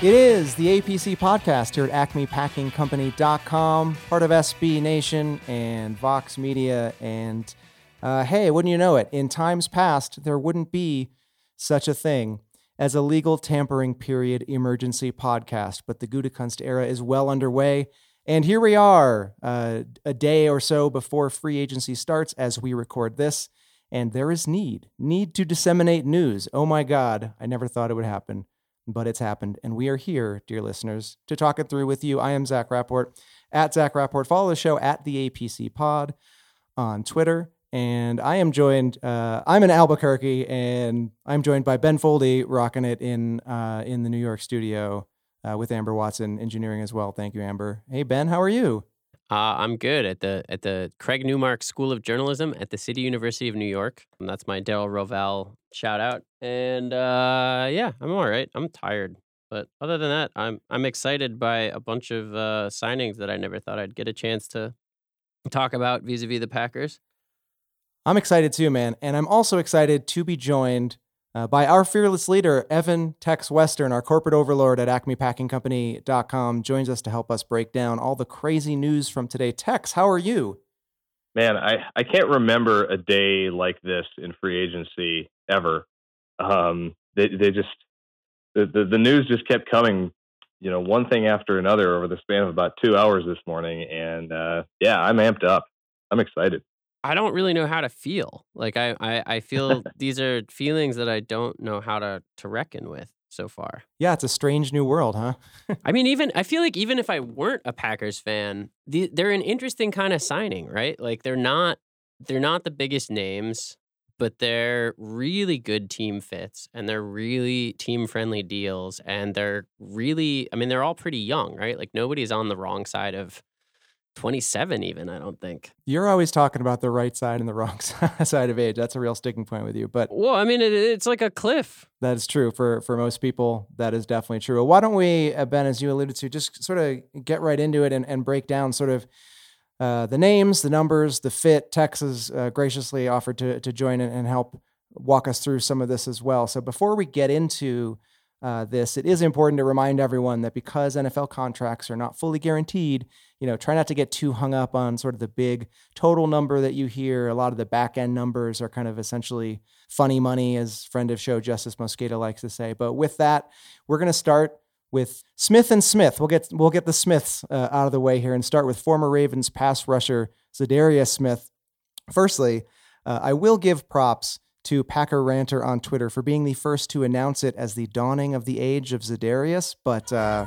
It is the APC podcast here at acmepackingcompany.com, part of SB Nation and Vox Media. And uh, hey, wouldn't you know it, in times past, there wouldn't be such a thing as a legal tampering period emergency podcast. But the Gutekunst era is well underway. And here we are, uh, a day or so before free agency starts as we record this. And there is need, need to disseminate news. Oh my God, I never thought it would happen but it's happened. And we are here, dear listeners, to talk it through with you. I am Zach Rapport at Zach Rapport. Follow the show at the APC Pod on Twitter. And I am joined, uh, I'm in Albuquerque, and I'm joined by Ben Foldy rocking it in, uh, in the New York studio uh, with Amber Watson engineering as well. Thank you, Amber. Hey, Ben, how are you? Uh, I'm good at the at the Craig Newmark School of Journalism at the City University of New York. And that's my Darren Rovell shout out. And uh, yeah, I'm all right. I'm tired, but other than that, I'm I'm excited by a bunch of uh, signings that I never thought I'd get a chance to talk about vis-a-vis the Packers. I'm excited too, man, and I'm also excited to be joined uh, by our fearless leader, Evan Tex Western, our corporate overlord at acmepackingcompany.com, joins us to help us break down all the crazy news from today. Tex, how are you? Man, I, I can't remember a day like this in free agency ever. Um, they, they just, the, the, the news just kept coming, you know, one thing after another over the span of about two hours this morning. And uh, yeah, I'm amped up. I'm excited. I don't really know how to feel. Like I, I, I feel these are feelings that I don't know how to to reckon with so far. Yeah, it's a strange new world, huh? I mean, even I feel like even if I weren't a Packers fan, the, they're an interesting kind of signing, right? Like they're not they're not the biggest names, but they're really good team fits and they're really team friendly deals and they're really I mean, they're all pretty young, right? Like nobody's on the wrong side of 27 even i don't think. You're always talking about the right side and the wrong side of age. That's a real sticking point with you but well i mean it, it's like a cliff. That is true for for most people. That is definitely true. Why don't we uh, ben as you alluded to just sort of get right into it and, and break down sort of uh, the names the numbers the fit texas uh, graciously offered to, to join and help walk us through some of this as well. So before we get into uh, this, it is important to remind everyone that because NFL contracts are not fully guaranteed, you know, try not to get too hung up on sort of the big total number that you hear. A lot of the back end numbers are kind of essentially funny money, as friend of show Justis Mosqueda likes to say. But with that, we're going to start with Smith and Smith. We'll get we'll get the Smiths uh, out of the way here and start with former Ravens pass rusher Za'Darius Smith. Firstly, uh, I will give props to Packer Ranter on Twitter for being the first to announce it as the dawning of the age of Za'Darius, but. Uh,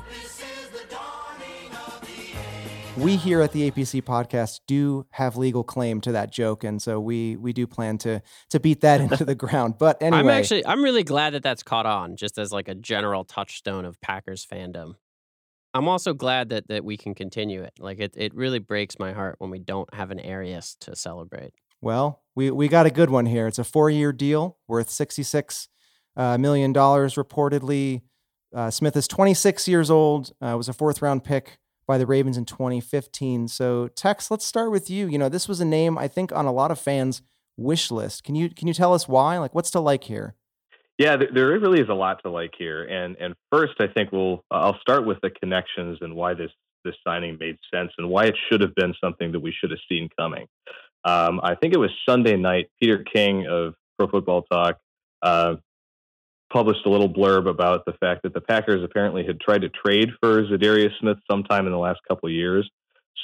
we here at the APC podcast do have legal claim to that joke, and so we we do plan to to beat that into the ground. But anyway, I'm actually I'm really glad that that's caught on, just as like a general touchstone of Packers fandom. I'm also glad that that we can continue it. Like it it really breaks my heart when we don't have an Arius to celebrate. Well, we we got a good one here. It's a four year deal worth sixty six uh, million dollars reportedly. Uh, Smith is 26 years old. Uh, was a fourth round pick by the Ravens in 2015. So, Tex, let's start with you. You know, this was a name I think on a lot of fans' wish list. Can you can you tell us why? Like, what's to like here? Yeah, there really is a lot to like here, and and first, I think we'll I'll start with the connections and why this this signing made sense and why it should have been something that we should have seen coming. Um, I think it was Sunday night. Peter King of Pro Football Talk uh, published a little blurb about the fact that the Packers apparently had tried to trade for Za'Darius Smith sometime in the last couple of years,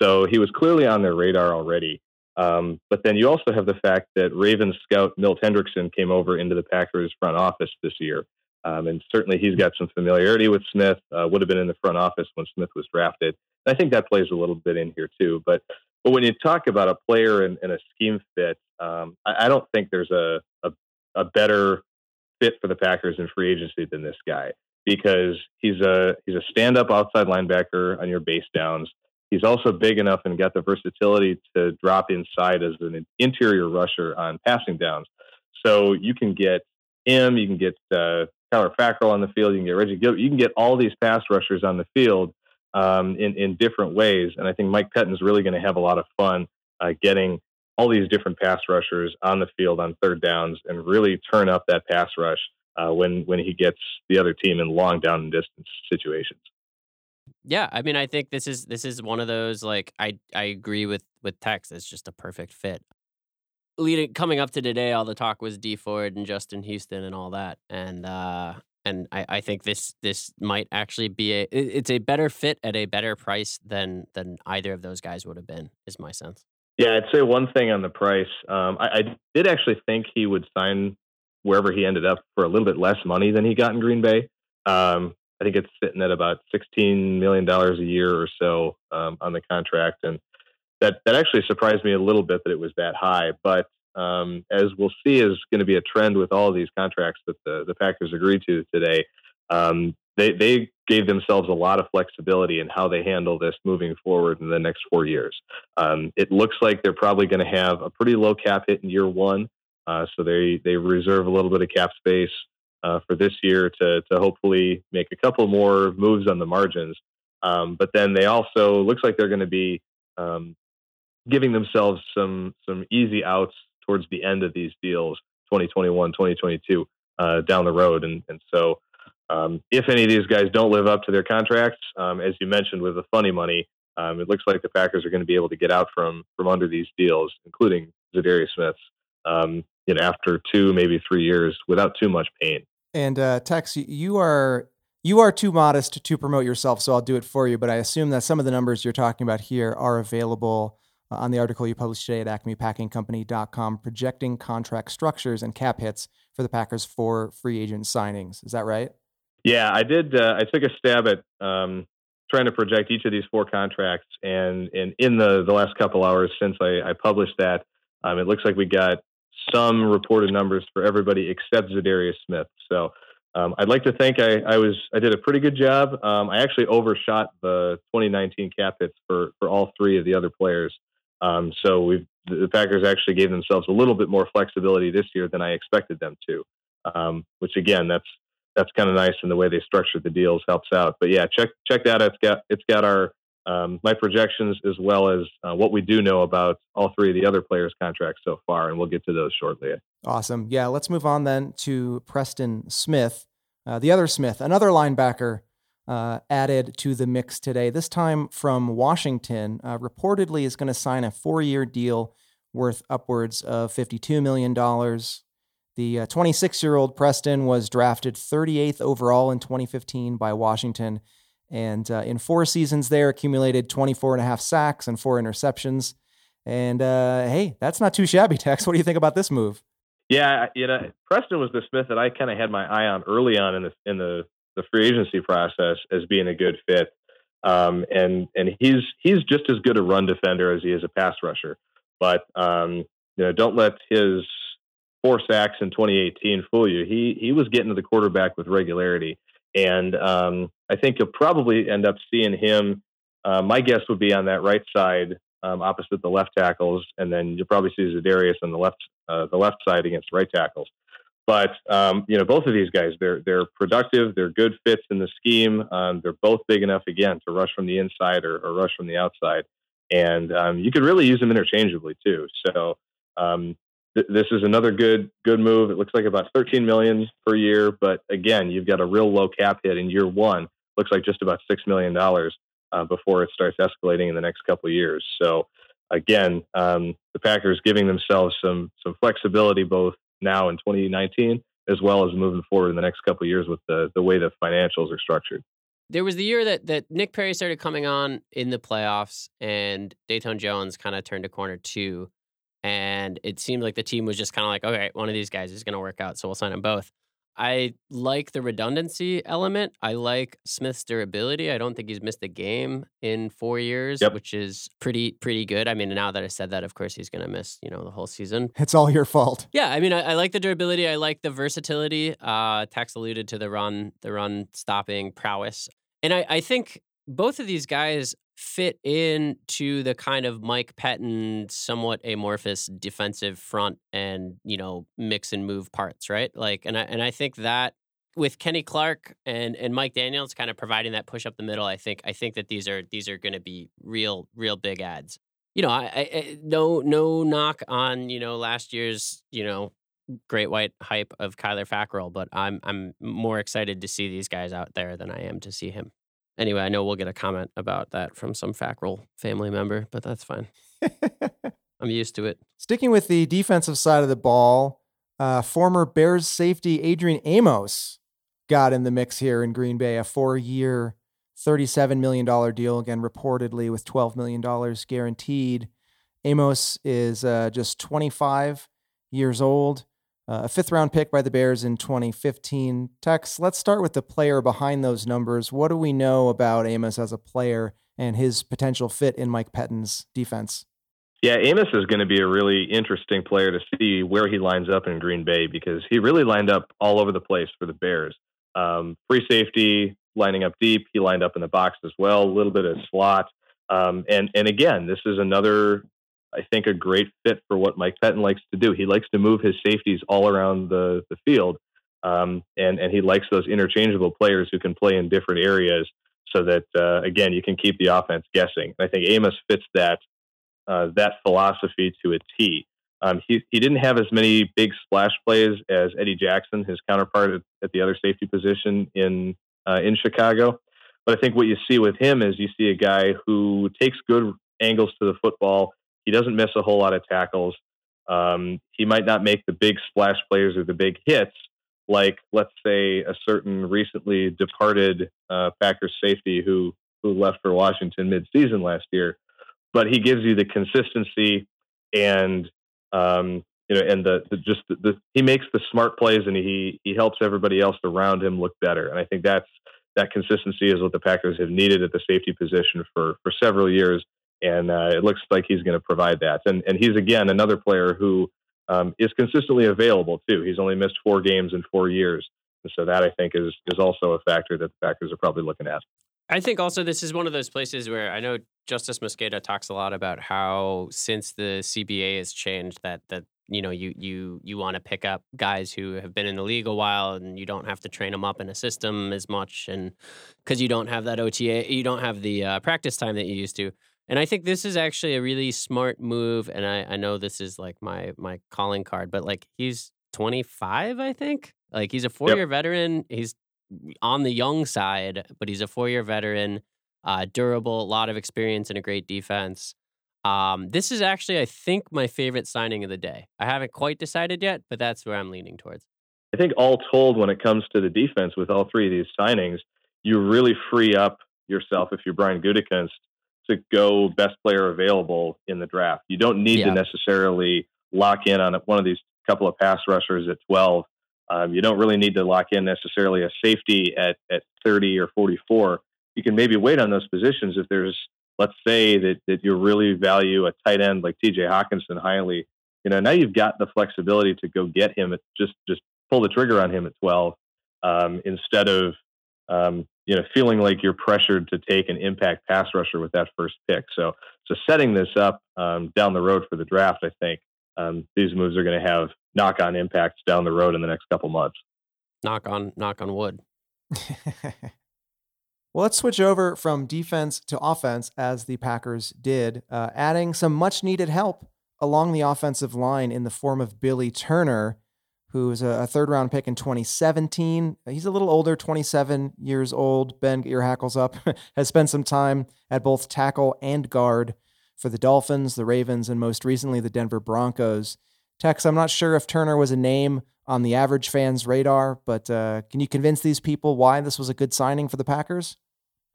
so he was clearly on their radar already. Um, but then you also have the fact that Ravens scout Milt Hendrickson came over into the Packers front office this year. Um, and certainly he's got some familiarity with Smith, uh, would have been in the front office when Smith was drafted. And I think that plays a little bit in here too. But but when you talk about a player and, and a scheme fit, um, I, I, don't think there's a, a, a better fit for the Packers in free agency than this guy because he's a he's a stand up outside linebacker on your base downs. He's also big enough and got the versatility to drop inside as an interior rusher on passing downs. So you can get him, you can get uh, Kyler Fackrell on the field, you can get Reggie Gilbert, you can get all these pass rushers on the field um, in in different ways. And I think Mike Pettine's really going to have a lot of fun uh, getting all these different pass rushers on the field on third downs and really turn up that pass rush uh, when when he gets the other team in long down and distance situations. Yeah, I mean, I think this is this is one of those like I I agree with with Tex. It's just a perfect fit. Leading coming up to today, all the talk was D Ford and Justin Houston and all that, and uh, and I, I think this this might actually be a it's a better fit at a better price than than either of those guys would have been. Is my sense. Yeah, I'd say one thing on the price. Um, I, I did actually think he would sign wherever he ended up for a little bit less money than he got in Green Bay. Um, I think it's sitting at about $16 million a year or so um, on the contract. And that, that actually surprised me a little bit that it was that high. But um, as we'll see, is going to be a trend with all of these contracts that the, the Packers agreed to today. Um, they, they gave themselves a lot of flexibility in how they handle this moving forward in the next four years. Um, it looks like they're probably going to have a pretty low cap hit in year one. Uh, so they, they reserve a little bit of cap space uh, for this year to to hopefully make a couple more moves on the margins. Um, but then they also looks like they're going to be um, giving themselves some some easy outs towards the end of these deals, 2021, 2022 uh, down the road, and and so. Um, if any of these guys don't live up to their contracts, um, as you mentioned with the funny money, um, it looks like the Packers are going to be able to get out from from under these deals, including Za'Darius Smith, um, you know, after two, maybe three years without too much pain. And uh, Tex, you are you are too modest to promote yourself, so I'll do it for you. But I assume that some of the numbers you're talking about here are available uh, on the article you published today at acmepackingcompany.com, projecting contract structures and cap hits for the Packers for free agent signings. Is that right? Yeah, I did. Uh, I took a stab at um, trying to project each of these four contracts, and and in the the last couple hours since I, I published that, um, it looks like we got some reported numbers for everybody except Za'Darius Smith. So um, I'd like to think I, I, was I did a pretty good job. Um, I actually overshot the 2019 cap hits for for all three of the other players. Um, so we've the Packers actually gave themselves a little bit more flexibility this year than I expected them to. Um, which again, that's that's kind of nice in the way they structured the deals helps out. But yeah, check check that. It's got it's got our um, my projections as well as uh, what we do know about all three of the other players' contracts so far, and we'll get to those shortly. Awesome. Yeah, let's move on then to Preston Smith, uh, the other Smith, another linebacker uh, added to the mix today. This time from Washington, uh, reportedly is going to sign a four-year deal worth upwards of fifty-two million dollars. The 26-year-old uh, Preston was drafted 38th overall in 2015 by Washington and uh, in four seasons there, accumulated 24 and a half sacks and four interceptions. And uh, hey, that's not too shabby, Tex. What do you think about this move? Yeah, you know, Preston was the Smith that I kind of had my eye on early on in the in the, the free agency process as being a good fit. Um, and and he's he's just as good a run defender as he is a pass rusher. But um, you know, don't let his four sacks in 2018 fool you. He he was getting to the quarterback with regularity. And um, I think you'll probably end up seeing him. Uh, my guess would be on that right side, um, opposite the left tackles, and then you'll probably see Za'Darius on the left, uh, the left side against right tackles. But um, you know, both of these guys, they're they're productive. They're good fits in the scheme. Um, they're both big enough again to rush from the inside or, or rush from the outside, and um, you could really use them interchangeably too. So um, th- this is another good good move. It looks like about 13 million per year, but again, you've got a real low cap hit in year one. Looks like just about six million dollars uh, before it starts escalating in the next couple of years. So again, um, the Packers giving themselves some some flexibility both now in 2019 as well as moving forward in the next couple years with the the way the financials are structured. There was the year that that Nick Perry started coming on in the playoffs, and Datone Jones kind of turned a corner too. And it seemed like the team was just kind of like, okay, one of these guys is going to work out, so we'll sign them both. I like the redundancy element. I like Smith's durability. I don't think he's missed a game in four years, Yep. which is pretty pretty good. I mean, now that I said that, of course he's going to miss you know the whole season. It's all your fault. Yeah, I mean, I, I like the durability. I like the versatility. Uh, Tex alluded to the run, the run stopping prowess, and I, I think both of these guys fit into the kind of Mike Pettine, somewhat amorphous defensive front and you know mix and move parts, right? Like, and I and I think that with Kenny Clark and and Mike Daniels kind of providing that push up the middle, I think I think that these are these are going to be real real big ads. You know, I, I, no no knock on you know last year's you know great white hype of Kyler Fackrell, but I'm I'm more excited to see these guys out there than I am to see him. Anyway, I know we'll get a comment about that from some Fackrell family member, but that's fine. I'm used to it. Sticking with the defensive side of the ball, uh, former Bears safety Adrian Amos got in the mix here in Green Bay, a four year, $37 million deal, again, reportedly with $12 million guaranteed. Amos is uh, just 25 years old, uh, a fifth round pick by the Bears in 2015. Tex, let's start with the player behind those numbers. What do we know about Amos as a player and his potential fit in Mike Pettine's defense? Yeah, Amos is going to be a really interesting player to see where he lines up in Green Bay because he really lined up all over the place for the Bears. Um, free safety, lining up deep. He lined up in the box as well, a little bit of slot. Um, and and again, this is another, I think, a great fit for what Mike Pettine likes to do. He likes to move his safeties all around the the field, um, and and he likes those interchangeable players who can play in different areas, so that uh, again you can keep the offense guessing. I think Amos fits that uh, that philosophy to a T. Um, he, he didn't have as many big splash plays as Eddie Jackson, his counterpart at, at the other safety position in uh, in Chicago. But I think what you see with him is you see a guy who takes good angles to the football. He doesn't miss a whole lot of tackles. Um, he might not make the big splash plays or the big hits, like let's say a certain recently departed uh, Packers safety who who left for Washington midseason last year but he gives you the consistency and um, you know and the, the just the, the, he makes the smart plays and he he helps everybody else around him look better and I think that's that consistency is what the Packers have needed at the safety position for for several years and uh, it looks like he's going to provide that. And and he's again another player who um, is consistently available too. He's only missed four games in four years. So that I think is is also a factor that the Packers are probably looking at. I think also this is one of those places where I know Justis Mosqueda talks a lot about how since the CBA has changed that that you know you you you want to pick up guys who have been in the league a while and you don't have to train them up in a system as much and because you don't have that OTA you don't have the uh, practice time that you used to and I think this is actually a really smart move and I I know this is like my my calling card but like he's 25 I think like he's a four year yep. veteran he's on the young side, but he's a four year veteran, uh, durable, a lot of experience, and a great defense. Um, this is actually, I think, my favorite signing of the day. I haven't quite decided yet, but that's where I'm leaning towards. I think all told, when it comes to the defense with all three of these signings, you really free up yourself if you're Brian Gutekunst to go best player available in the draft. You don't need yeah. to necessarily lock in on one of these couple of pass rushers at 12 um, you don't really need to lock in necessarily a safety at, at 30 or 44. You can maybe wait on those positions if there's, let's say that, that you really value a tight end like TJ Hockenson highly. You know, now you've got the flexibility to go get him at just, just pull the trigger on him at 12 um, instead of, um, you know, feeling like you're pressured to take an impact pass rusher with that first pick. So, so setting this up um, down the road for the draft, I think um, these moves are going to have knock on impacts down the road in the next couple months. Knock on knock on wood. well, let's switch over from defense to offense as the Packers did, uh, adding some much needed help along the offensive line in the form of Billy Turner, who's a, third round pick in 2017. He's a little older, 27 years old. Ben, get your hackles up. Has spent some time at both tackle and guard for the Dolphins, the Ravens, and most recently the Denver Broncos. Tex, I'm not sure if Turner was a name on the average fan's radar, but uh, can you convince these people why this was a good signing for the Packers?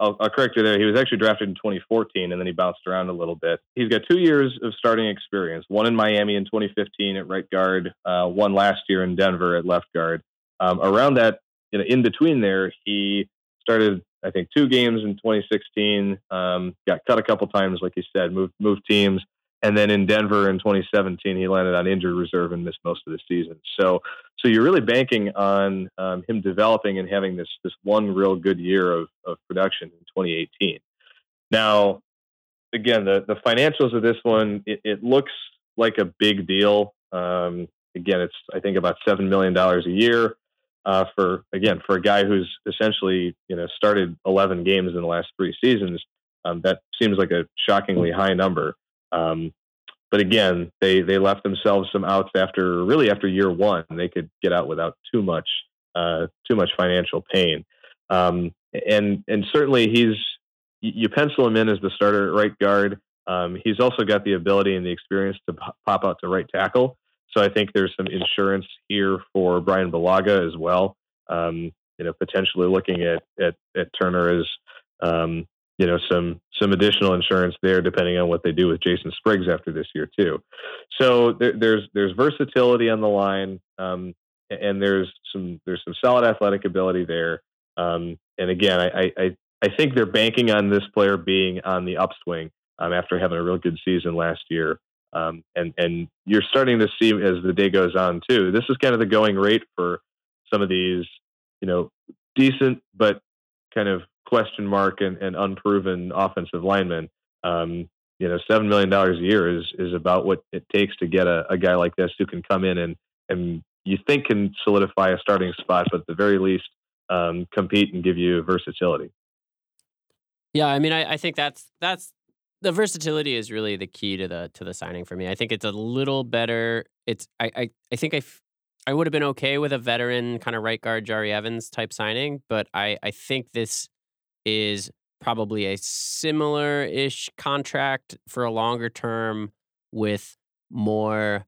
I'll, I'll, correct you there. He was actually drafted in 2014, and then he bounced around a little bit. He's got two years of starting experience: one in Miami in 2015 at right guard, uh, one last year in Denver at left guard. Um, around that, you know, in between there, he started, I think, two games in 2016. Um, got cut a couple times, like you said, moved moved teams, and then in Denver in 2017, he landed on injured reserve and missed most of the season. So, so you're really banking on um, him developing and having this this one real good year of, of production in 2018. Now, again, the the financials of this one, it, it looks like a big deal. Um, again, it's I think about seven million dollars a year uh, for again for a guy who's essentially you know started 11 games in the last three seasons. Um, that seems like a shockingly high number. Um, but again, they they left themselves some outs after really after year one. They could get out without too much uh, too much financial pain. Um, and and certainly he's you pencil him in as the starter right guard. Um, he's also got the ability and the experience to pop out to right tackle. So I think there's some insurance here for Brian Bulaga as well. Um, you know, potentially looking at at, at Turner as um, you know some some additional insurance there depending on what they do with Jason Spriggs after this year too. So there, there's there's versatility on the line, um, and there's some there's some solid athletic ability there. Um, and again, I, I I think they're banking on this player being on the upswing um, after having a real good season last year. Um, and and you're starting to see as the day goes on too. This is kind of the going rate for some of these, you know, decent but kind of question mark and, and unproven offensive lineman. Um, you know, seven million dollars a year is is about what it takes to get a, a guy like this who can come in and and you think can solidify a starting spot, but at the very least um, compete and give you versatility. Yeah, I mean, I, I think that's that's the versatility is really the key to the to the signing for me. I think it's a little better. It's I I, I think I f- I would have been okay with a veteran kind of right guard Jahri Evans type signing, but I I think this is probably a similar ish contract for a longer term with more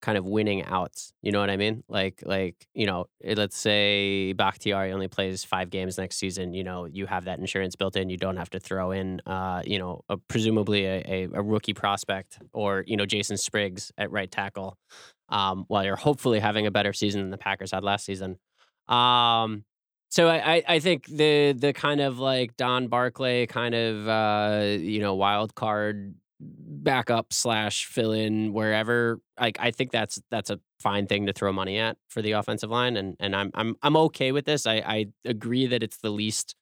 kind of winning outs. You know what I mean? Like like, you know, eh, let's say Bakhtiari only plays 5 games next season, you know, you have that insurance built in, you don't have to throw in uh, you know, a, presumably a, a, a, rookie prospect or, you know, Jason Spriggs at right tackle. Um, while you're hopefully having a better season than the Packers had last season. Um, so I, I think the the kind of like Don Barclay kind of uh, you know wild card backup slash fill in wherever like I think that's that's a fine thing to throw money at for the offensive line and and I'm I'm I'm okay with this. I, I agree that it's the least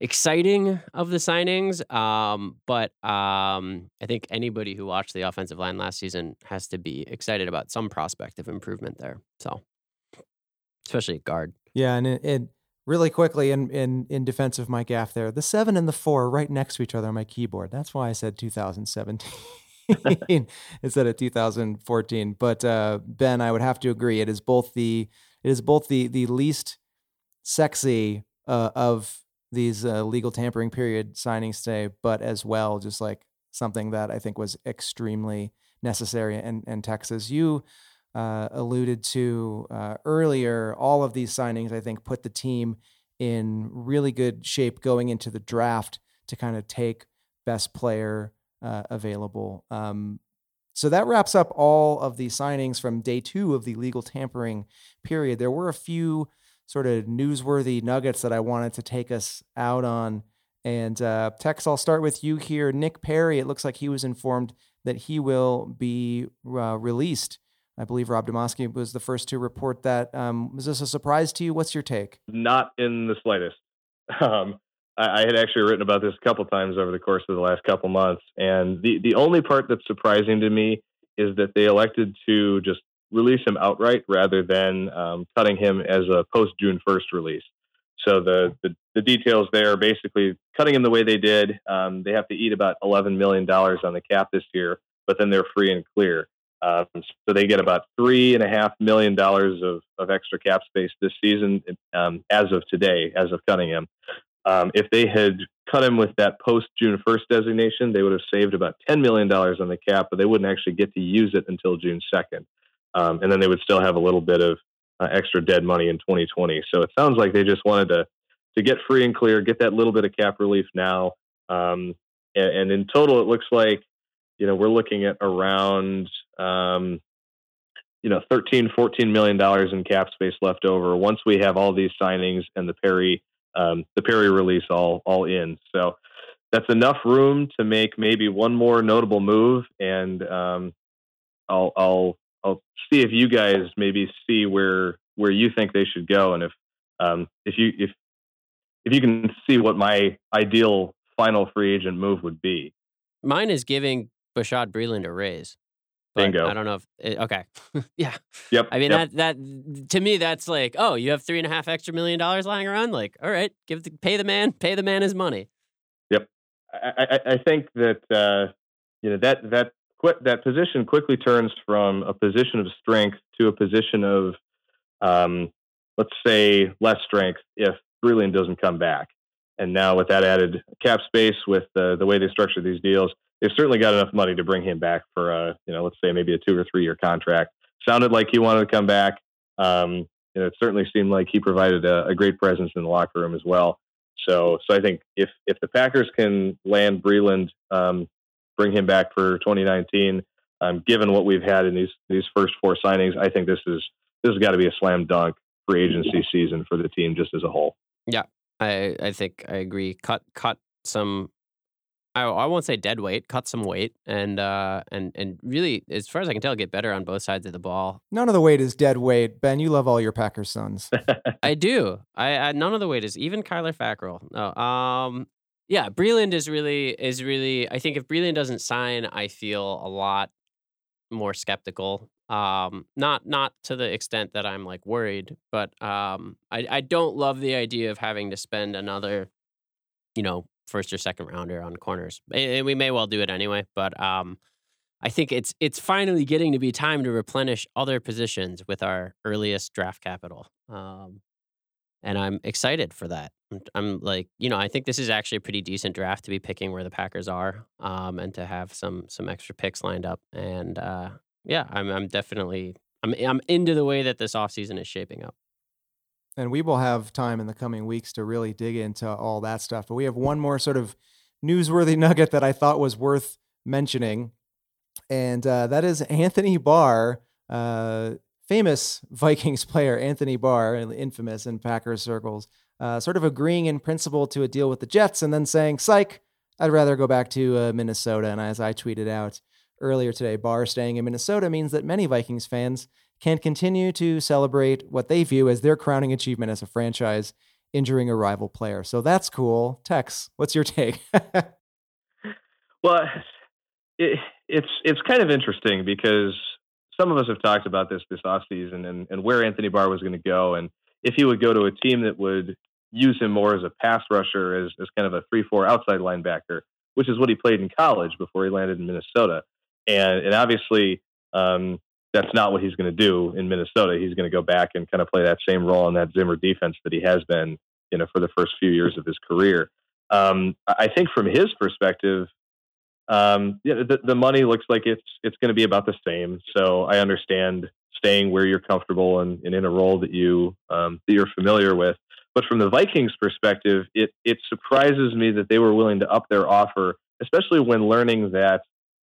exciting of the signings. Um, but um, I think anybody who watched the offensive line last season has to be excited about some prospect of improvement there. So especially guard. Yeah, and it, it really quickly in, in, in defense of my gaff there, the seven and the four are right next to each other on my keyboard. That's why I said 2017 instead of 2014. But uh, Ben, I would have to agree. It is both the it is both the the least sexy uh, of these uh, legal tampering period signings today, but as well just like something that I think was extremely necessary. And and Texas, you uh, alluded to uh, earlier, all of these signings, I think, put the team in really good shape going into the draft to kind of take best player uh, available. Um, so that wraps up all of the signings from day two of the legal tampering period. There were a few sort of newsworthy nuggets that I wanted to take us out on. And uh, Tex, I'll start with you here. Nick Perry, it looks like he was informed that he will be uh, released I believe Rob Demovsky was the first to report that. Um, was this a surprise to you? What's your take? Not in the slightest. Um, I, I, had actually written about this a couple times over the course of the last couple months, and the the only part that's surprising to me is that they elected to just release him outright rather than um, cutting him as a post June first release. So the, the, the details there, are basically cutting him the way they did, um, they have to eat about eleven million dollars on the cap this year but then they're free and clear. Um, so they get about three and a half million dollars of, of extra cap space this season um, as of today, as of Cunningham. Um, if they had cut him with that post June 1st designation, they would have saved about $10 million on the cap, but they wouldn't actually get to use it until June 2nd. Um, and then they would still have a little bit of uh, extra dead money in 2020. So it sounds like they just wanted to to get free and clear, get that little bit of cap relief now. Um, and, and, in total, it looks like you know we're looking at around um, you know 13, 14 million dollars in cap space left over once we have all these signings and the Perry um, the Perry release all all in. So that's enough room to make maybe one more notable move, and um, I'll I'll I'll see if you guys maybe see where where you think they should go, and if um, if you if if you can see what my ideal final free agent move would be. Mine is giving Bashaud Breeland a raise. Bingo. I don't know if it, okay. yeah. Yep. I mean yep. that that to me that's like oh you have three and a half extra million dollars lying around like all right give the pay the man pay the man his money. Yep. I I, I think that uh, you know that that that position quickly turns from a position of strength to a position of um, let's say less strength if Breeland doesn't come back. And now with that added cap space, with the the way they structure these deals, they've certainly got enough money to bring him back for a you know let's say maybe a two or three year contract. Sounded like he wanted to come back. Um, and it certainly seemed like he provided a, a, great presence in the locker room as well. So so I think if if the Packers can land Breeland, um, bring him back for 2019, um, given what we've had in these these first four signings, I think this is this has got to be a slam dunk free agency season for the team just as a whole. Yeah, I I think I agree. Cut cut some. I, I won't say dead weight. Cut some weight, and uh, and and really, as far as I can tell, get better on both sides of the ball. None of the weight is dead weight. Ben, you love all your Packers sons. I do. I, I none of the weight is even Kyler Fackrell. No. Um. Yeah, Breeland is really is really. I think if Breeland doesn't sign, I feel a lot more skeptical um, not not to the extent that I'm like worried, but um, I I don't love the idea of having to spend another, you know, first or second rounder on corners. And we may well do it anyway, but um, I think it's it's finally getting to be time to replenish other positions with our earliest draft capital. Um, and I'm excited for that. I'm like, you know, I think this is actually a pretty decent draft to be picking where the Packers are, um, and to have some some extra picks lined up. And uh, yeah, I'm I'm definitely I'm I'm into the way that this offseason is shaping up. And we will have time in the coming weeks to really dig into all that stuff. But we have one more sort of newsworthy nugget that I thought was worth mentioning, and uh, that is Anthony Barr, uh, famous Vikings player Anthony Barr, infamous in Packers circles, uh, sort of agreeing in principle to a deal with the Jets, and then saying, "Psych, I'd rather go back to uh, Minnesota." And as I tweeted out, earlier today, Barr staying in Minnesota means that many Vikings fans can continue to celebrate what they view as their crowning achievement as a franchise, injuring a rival player. So that's cool. Tex, what's your take? well, it, it's it's kind of interesting because some of us have talked about this this offseason and, and where Anthony Barr was going to go and if he would go to a team that would use him more as a pass rusher, as, as kind of a 3 4 outside linebacker, which is what he played in college before he landed in Minnesota and and obviously um, that's not what he's going to do in Minnesota. He's going to go back and kind of play that same role in that Zimmer defense that he has been, you know, for the first few years of his career. Um, I think from his perspective, um, yeah, the, the money looks like it's it's going to be about the same. So I understand staying where you're comfortable and, and in a role that you um, that you're familiar with. But from the Vikings' perspective, it it surprises me that they were willing to up their offer, especially when learning that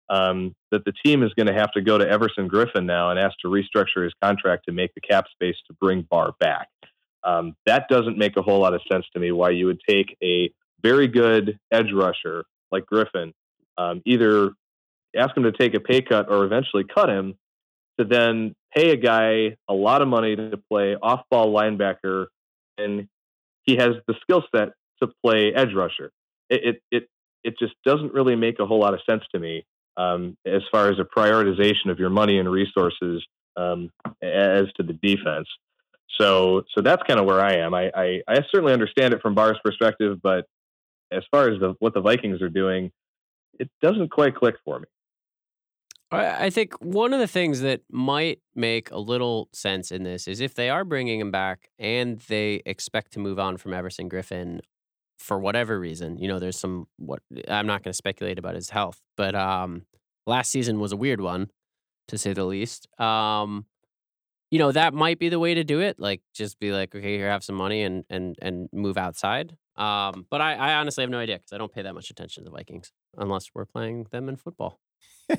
um, that the team is going to have to go to Everson Griffen now and ask to restructure his contract to make the cap space to bring Barr back. Um, that doesn't make a whole lot of sense to me. Why you would take a very good edge rusher like Griffin, um, either ask him to take a pay cut or eventually cut him, to then pay a guy a lot of money to play off-ball linebacker, and he has the skill set to play edge rusher. It, it it it just doesn't really make a whole lot of sense to me um, as far as a prioritization of your money and resources um, as to the defense. So, so that's kind of where I am. I, I, I, certainly understand it from Barr's perspective, but as far as the, what the Vikings are doing, it doesn't quite click for me. I think one of the things that might make a little sense in this is if they are bringing him back and they expect to move on from Everson Griffen for whatever reason. You know, there's some what I'm not going to speculate about his health, but um, last season was a weird one to say the least. Um, you know, that might be the way to do it. Like, just be like, okay, here, have some money and and and move outside. Um, but I, I honestly have no idea because I don't pay that much attention to the Vikings unless we're playing them in football.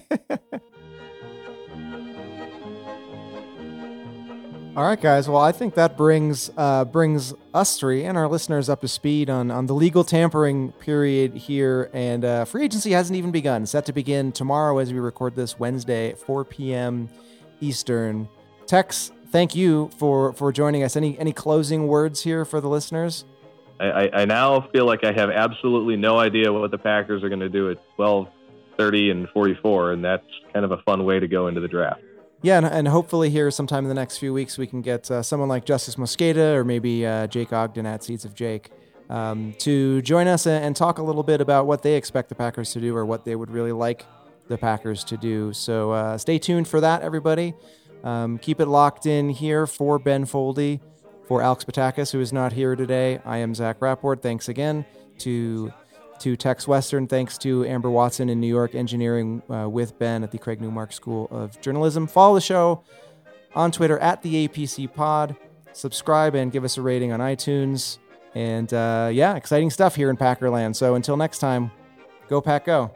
All right, guys. Well, I think that brings uh, brings us three and our listeners up to speed on, on the legal tampering period here, and uh, free agency hasn't even begun. Set to begin tomorrow as we record this Wednesday, 4 p.m. Eastern. Tex, thank you for for joining us. Any any closing words here for the listeners? I, I now feel like I have absolutely no idea what the Packers are going to do at 12, 30, and 44, and that's kind of a fun way to go into the draft yeah, and, and, hopefully here sometime in the next few weeks we can get uh, someone like Justis Mosqueda or maybe uh, Jake Ogden at Seeds of Jake um, to join us and, and, talk a little bit about what they expect the Packers to do or what they would really like the Packers to do. So uh, stay tuned for that, everybody. Um, keep it locked in here for Ben Foldy, for Alex Patakis, who is not here today. I am Zach Rapport. Thanks again to to Tex Western. Thanks to Amber Watson in New York Engineering uh, with Ben at the Craig Newmark School of Journalism. Follow the show on Twitter at the APC Pod. Subscribe and give us a rating on iTunes. And uh, yeah, exciting stuff here in Packerland. So until next time, go Pack Go.